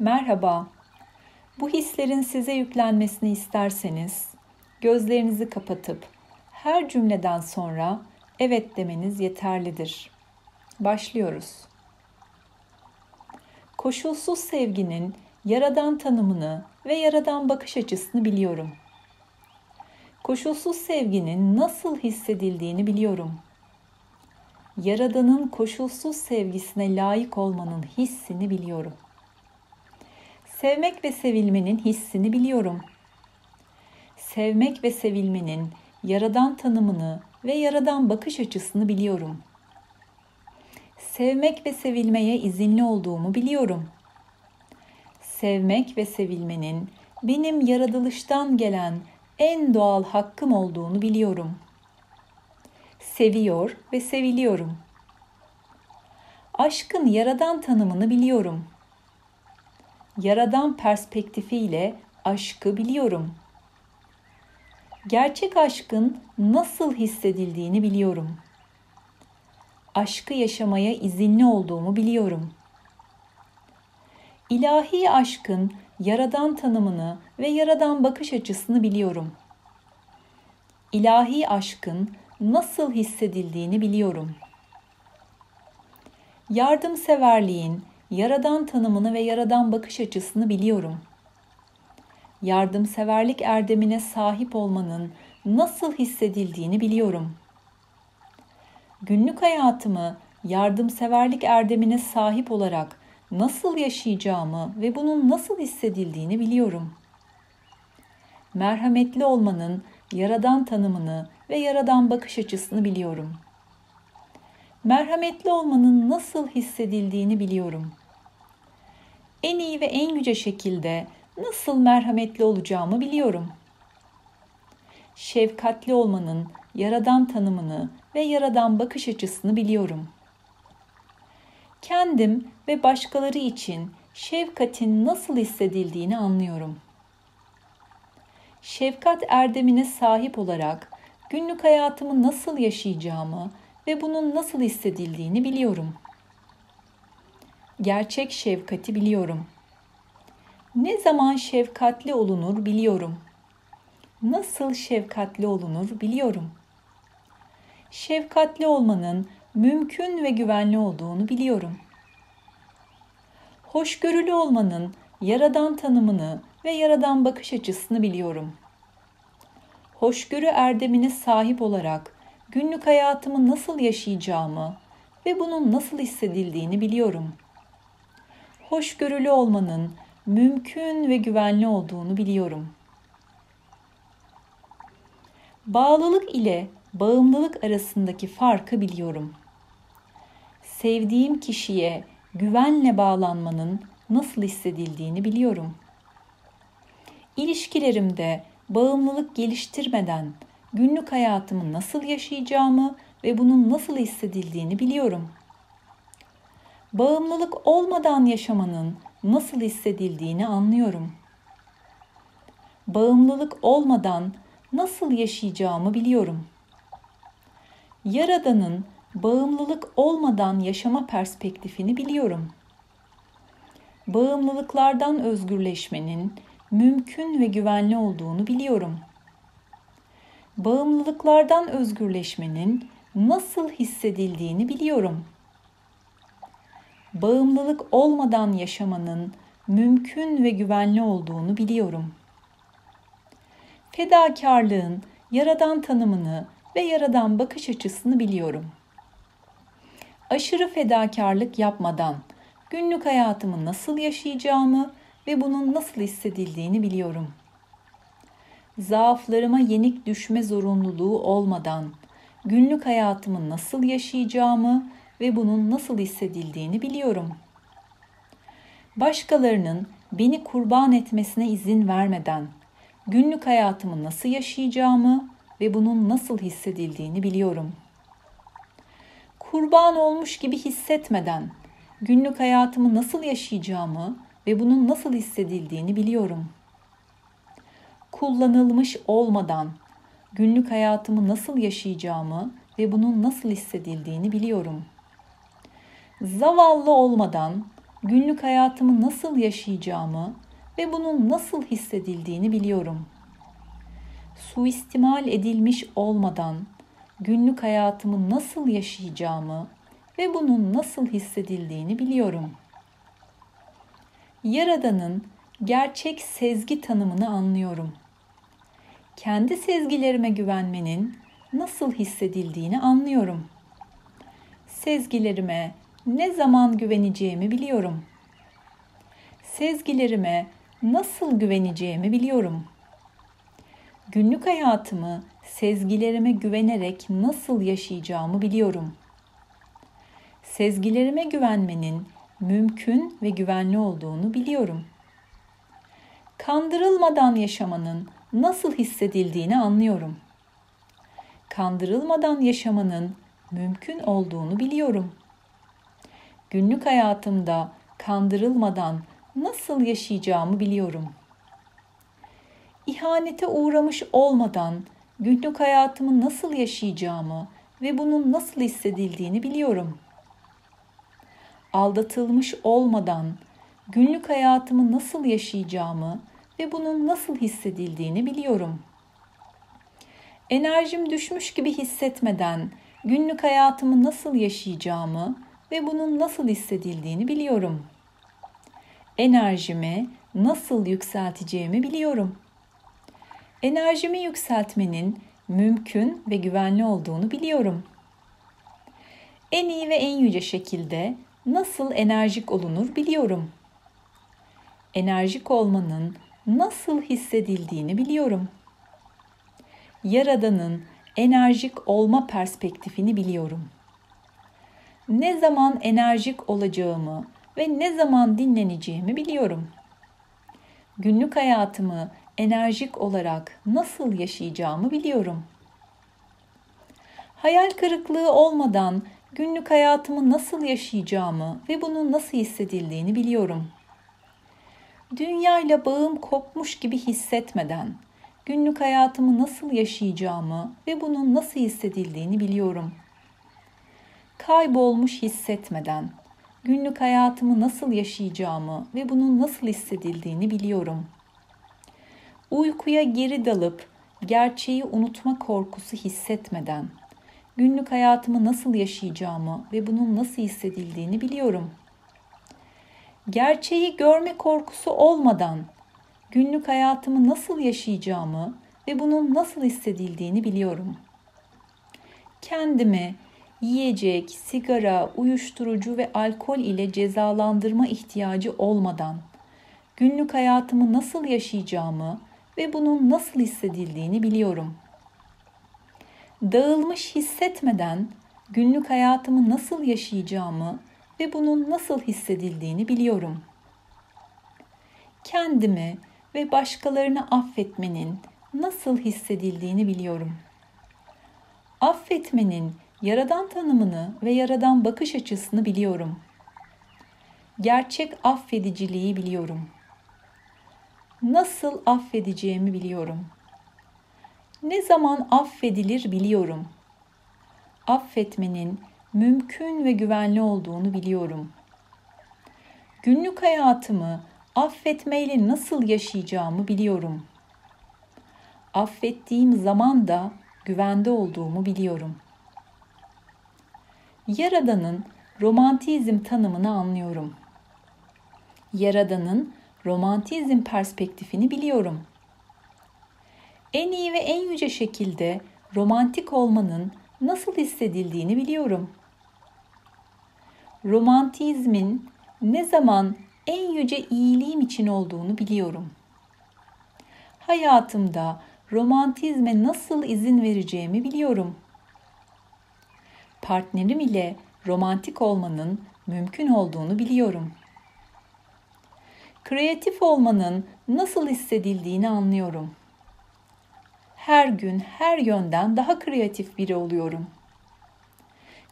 Merhaba. Bu hislerin size yüklenmesini isterseniz gözlerinizi kapatıp her cümleden sonra evet demeniz yeterlidir. Başlıyoruz. Koşulsuz sevginin yaradan tanımını ve yaradan bakış açısını biliyorum. Koşulsuz sevginin nasıl hissedildiğini biliyorum. Yaradanın koşulsuz sevgisine layık olmanın hissini biliyorum. Sevmek ve sevilmenin hissini biliyorum. Sevmek ve sevilmenin yaradan tanımını ve yaradan bakış açısını biliyorum. Sevmek ve sevilmeye izinli olduğumu biliyorum. Sevmek ve sevilmenin benim yaratılıştan gelen en doğal hakkım olduğunu biliyorum. Seviyor ve seviliyorum. Aşkın yaradan tanımını biliyorum. Yaradan perspektifiyle aşkı biliyorum. Gerçek aşkın nasıl hissedildiğini biliyorum. Aşkı yaşamaya izinli olduğumu biliyorum. İlahi aşkın yaradan tanımını ve yaradan bakış açısını biliyorum. İlahi aşkın nasıl hissedildiğini biliyorum. Yardımseverliğin yaradan tanımını ve yaradan bakış açısını biliyorum. Yardımseverlik erdemine sahip olmanın nasıl hissedildiğini biliyorum. Günlük hayatımı yardımseverlik erdemine sahip olarak nasıl yaşayacağımı ve bunun nasıl hissedildiğini biliyorum. Merhametli olmanın yaradan tanımını ve yaradan bakış açısını biliyorum. Merhametli olmanın nasıl hissedildiğini biliyorum. En iyi ve en yüce şekilde nasıl merhametli olacağımı biliyorum. Şefkatli olmanın yaradan tanımını ve yaradan bakış açısını biliyorum.'' kendim ve başkaları için şefkatin nasıl hissedildiğini anlıyorum. Şefkat erdemine sahip olarak günlük hayatımı nasıl yaşayacağımı ve bunun nasıl hissedildiğini biliyorum. Gerçek şefkati biliyorum. Ne zaman şefkatli olunur biliyorum. Nasıl şefkatli olunur biliyorum. Şefkatli olmanın mümkün ve güvenli olduğunu biliyorum. Hoşgörülü olmanın yaradan tanımını ve yaradan bakış açısını biliyorum. Hoşgörü erdemine sahip olarak günlük hayatımı nasıl yaşayacağımı ve bunun nasıl hissedildiğini biliyorum. Hoşgörülü olmanın mümkün ve güvenli olduğunu biliyorum. Bağlılık ile bağımlılık arasındaki farkı biliyorum sevdiğim kişiye güvenle bağlanmanın nasıl hissedildiğini biliyorum. İlişkilerimde bağımlılık geliştirmeden günlük hayatımı nasıl yaşayacağımı ve bunun nasıl hissedildiğini biliyorum. Bağımlılık olmadan yaşamanın nasıl hissedildiğini anlıyorum. Bağımlılık olmadan nasıl yaşayacağımı biliyorum. Yaradan'ın bağımlılık olmadan yaşama perspektifini biliyorum. Bağımlılıklardan özgürleşmenin mümkün ve güvenli olduğunu biliyorum. Bağımlılıklardan özgürleşmenin nasıl hissedildiğini biliyorum. Bağımlılık olmadan yaşamanın mümkün ve güvenli olduğunu biliyorum. Fedakarlığın yaradan tanımını ve yaradan bakış açısını biliyorum.'' aşırı fedakarlık yapmadan günlük hayatımı nasıl yaşayacağımı ve bunun nasıl hissedildiğini biliyorum. Zaaflarıma yenik düşme zorunluluğu olmadan günlük hayatımı nasıl yaşayacağımı ve bunun nasıl hissedildiğini biliyorum. Başkalarının beni kurban etmesine izin vermeden günlük hayatımı nasıl yaşayacağımı ve bunun nasıl hissedildiğini biliyorum.'' kurban olmuş gibi hissetmeden günlük hayatımı nasıl yaşayacağımı ve bunun nasıl hissedildiğini biliyorum. Kullanılmış olmadan günlük hayatımı nasıl yaşayacağımı ve bunun nasıl hissedildiğini biliyorum. Zavallı olmadan günlük hayatımı nasıl yaşayacağımı ve bunun nasıl hissedildiğini biliyorum. Suistimal edilmiş olmadan günlük hayatımı nasıl yaşayacağımı ve bunun nasıl hissedildiğini biliyorum. Yaradan'ın gerçek sezgi tanımını anlıyorum. Kendi sezgilerime güvenmenin nasıl hissedildiğini anlıyorum. Sezgilerime ne zaman güveneceğimi biliyorum. Sezgilerime nasıl güveneceğimi biliyorum. Günlük hayatımı sezgilerime güvenerek nasıl yaşayacağımı biliyorum. Sezgilerime güvenmenin mümkün ve güvenli olduğunu biliyorum. Kandırılmadan yaşamanın nasıl hissedildiğini anlıyorum. Kandırılmadan yaşamanın mümkün olduğunu biliyorum. Günlük hayatımda kandırılmadan nasıl yaşayacağımı biliyorum. İhanete uğramış olmadan günlük hayatımı nasıl yaşayacağımı ve bunun nasıl hissedildiğini biliyorum. Aldatılmış olmadan günlük hayatımı nasıl yaşayacağımı ve bunun nasıl hissedildiğini biliyorum. Enerjim düşmüş gibi hissetmeden günlük hayatımı nasıl yaşayacağımı ve bunun nasıl hissedildiğini biliyorum. Enerjimi nasıl yükselteceğimi biliyorum. Enerjimi yükseltmenin mümkün ve güvenli olduğunu biliyorum. En iyi ve en yüce şekilde nasıl enerjik olunur biliyorum. Enerjik olmanın nasıl hissedildiğini biliyorum. Yaradan'ın enerjik olma perspektifini biliyorum. Ne zaman enerjik olacağımı ve ne zaman dinleneceğimi biliyorum. Günlük hayatımı enerjik olarak nasıl yaşayacağımı biliyorum. Hayal kırıklığı olmadan günlük hayatımı nasıl yaşayacağımı ve bunun nasıl hissedildiğini biliyorum. Dünyayla bağım kopmuş gibi hissetmeden günlük hayatımı nasıl yaşayacağımı ve bunun nasıl hissedildiğini biliyorum. Kaybolmuş hissetmeden günlük hayatımı nasıl yaşayacağımı ve bunun nasıl hissedildiğini biliyorum. Uykuya geri dalıp gerçeği unutma korkusu hissetmeden günlük hayatımı nasıl yaşayacağımı ve bunun nasıl hissedildiğini biliyorum. Gerçeği görme korkusu olmadan günlük hayatımı nasıl yaşayacağımı ve bunun nasıl hissedildiğini biliyorum. Kendimi yiyecek, sigara, uyuşturucu ve alkol ile cezalandırma ihtiyacı olmadan günlük hayatımı nasıl yaşayacağımı ve bunun nasıl hissedildiğini biliyorum. Dağılmış hissetmeden günlük hayatımı nasıl yaşayacağımı ve bunun nasıl hissedildiğini biliyorum. Kendimi ve başkalarını affetmenin nasıl hissedildiğini biliyorum. Affetmenin yaradan tanımını ve yaradan bakış açısını biliyorum. Gerçek affediciliği biliyorum. Nasıl affedeceğimi biliyorum. Ne zaman affedilir biliyorum. Affetmenin mümkün ve güvenli olduğunu biliyorum. Günlük hayatımı affetmeyle nasıl yaşayacağımı biliyorum. Affettiğim zaman da güvende olduğumu biliyorum. Yaradan'ın romantizm tanımını anlıyorum. Yaradan'ın romantizm perspektifini biliyorum. En iyi ve en yüce şekilde romantik olmanın nasıl hissedildiğini biliyorum. Romantizmin ne zaman en yüce iyiliğim için olduğunu biliyorum. Hayatımda romantizme nasıl izin vereceğimi biliyorum. Partnerim ile romantik olmanın mümkün olduğunu biliyorum. Kreatif olmanın nasıl hissedildiğini anlıyorum. Her gün her yönden daha kreatif biri oluyorum.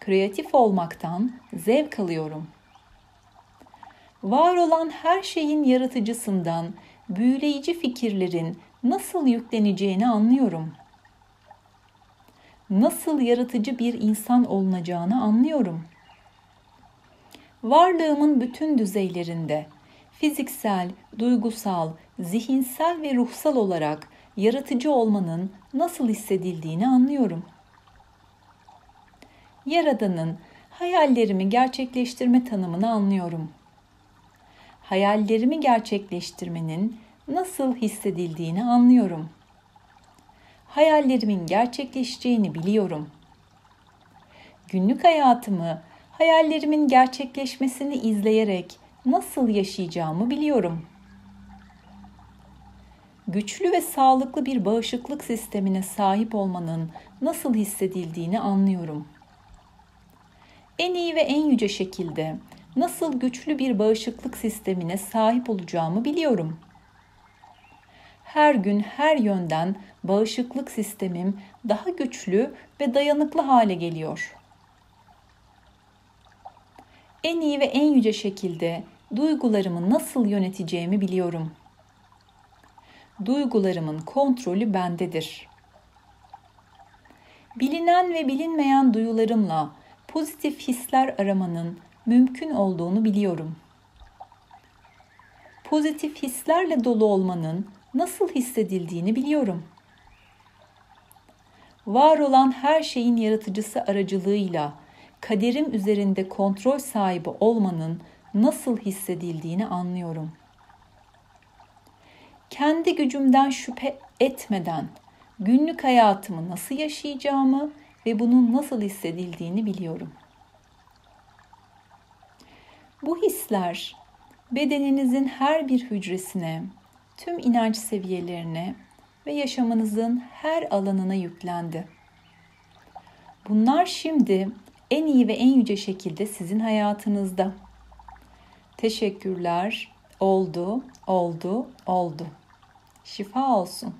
Kreatif olmaktan zevk alıyorum var olan her şeyin yaratıcısından büyüleyici fikirlerin nasıl yükleneceğini anlıyorum. Nasıl yaratıcı bir insan olunacağını anlıyorum. varlığımın bütün düzeylerinde fiziksel, duygusal, zihinsel ve ruhsal olarak yaratıcı olmanın nasıl hissedildiğini anlıyorum. Yaradan'ın hayallerimi gerçekleştirme tanımını anlıyorum. Hayallerimi gerçekleştirmenin nasıl hissedildiğini anlıyorum. Hayallerimin gerçekleşeceğini biliyorum. Günlük hayatımı hayallerimin gerçekleşmesini izleyerek nasıl yaşayacağımı biliyorum. Güçlü ve sağlıklı bir bağışıklık sistemine sahip olmanın nasıl hissedildiğini anlıyorum. En iyi ve en yüce şekilde nasıl güçlü bir bağışıklık sistemine sahip olacağımı biliyorum. Her gün her yönden bağışıklık sistemim daha güçlü ve dayanıklı hale geliyor. En iyi ve en yüce şekilde duygularımı nasıl yöneteceğimi biliyorum. Duygularımın kontrolü bendedir. Bilinen ve bilinmeyen duyularımla pozitif hisler aramanın mümkün olduğunu biliyorum. Pozitif hislerle dolu olmanın nasıl hissedildiğini biliyorum. Var olan her şeyin yaratıcısı aracılığıyla kaderim üzerinde kontrol sahibi olmanın nasıl hissedildiğini anlıyorum. Kendi gücümden şüphe etmeden günlük hayatımı nasıl yaşayacağımı ve bunun nasıl hissedildiğini biliyorum. Bu hisler bedeninizin her bir hücresine, tüm inanç seviyelerine ve yaşamınızın her alanına yüklendi. Bunlar şimdi en iyi ve en yüce şekilde sizin hayatınızda. Teşekkürler. Oldu, oldu, oldu. Şifa olsun.